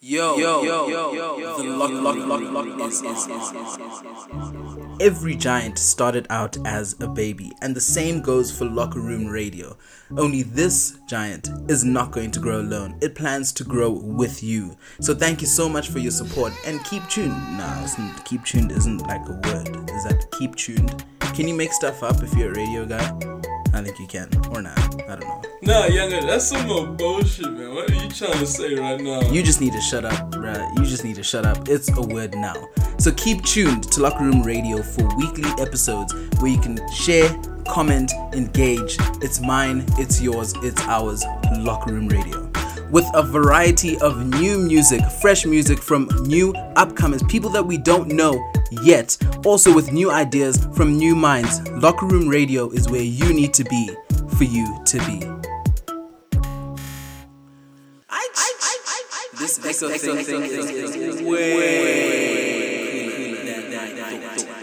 Yo, yo, yo, yo, the lock, lock, lock, lock. Every giant started out as a baby, and the same goes for Locker Room Radio. Only this giant is not going to grow alone. It plans to grow with you. So thank you so much for your support and keep tuned. Nah, isn't, keep tuned isn't like a word. Is that keep tuned? Can you make stuff up if you're a radio guy? I think you can, or not. I don't know. Nah, younger, that's some more bullshit, man. What are you trying to say right now? You just need to shut up, bruh. You just need to shut up. It's a word now. So keep tuned to Locker Room Radio for weekly episodes where you can share, comment, engage. It's mine, it's yours, it's ours. Locker Room Radio. With a variety of new music, fresh music from new upcomers, people that we don't know yet also with new ideas from new minds. Locker Room Radio is where you need to be for you to be. This Exo thing is way cooler than I thought.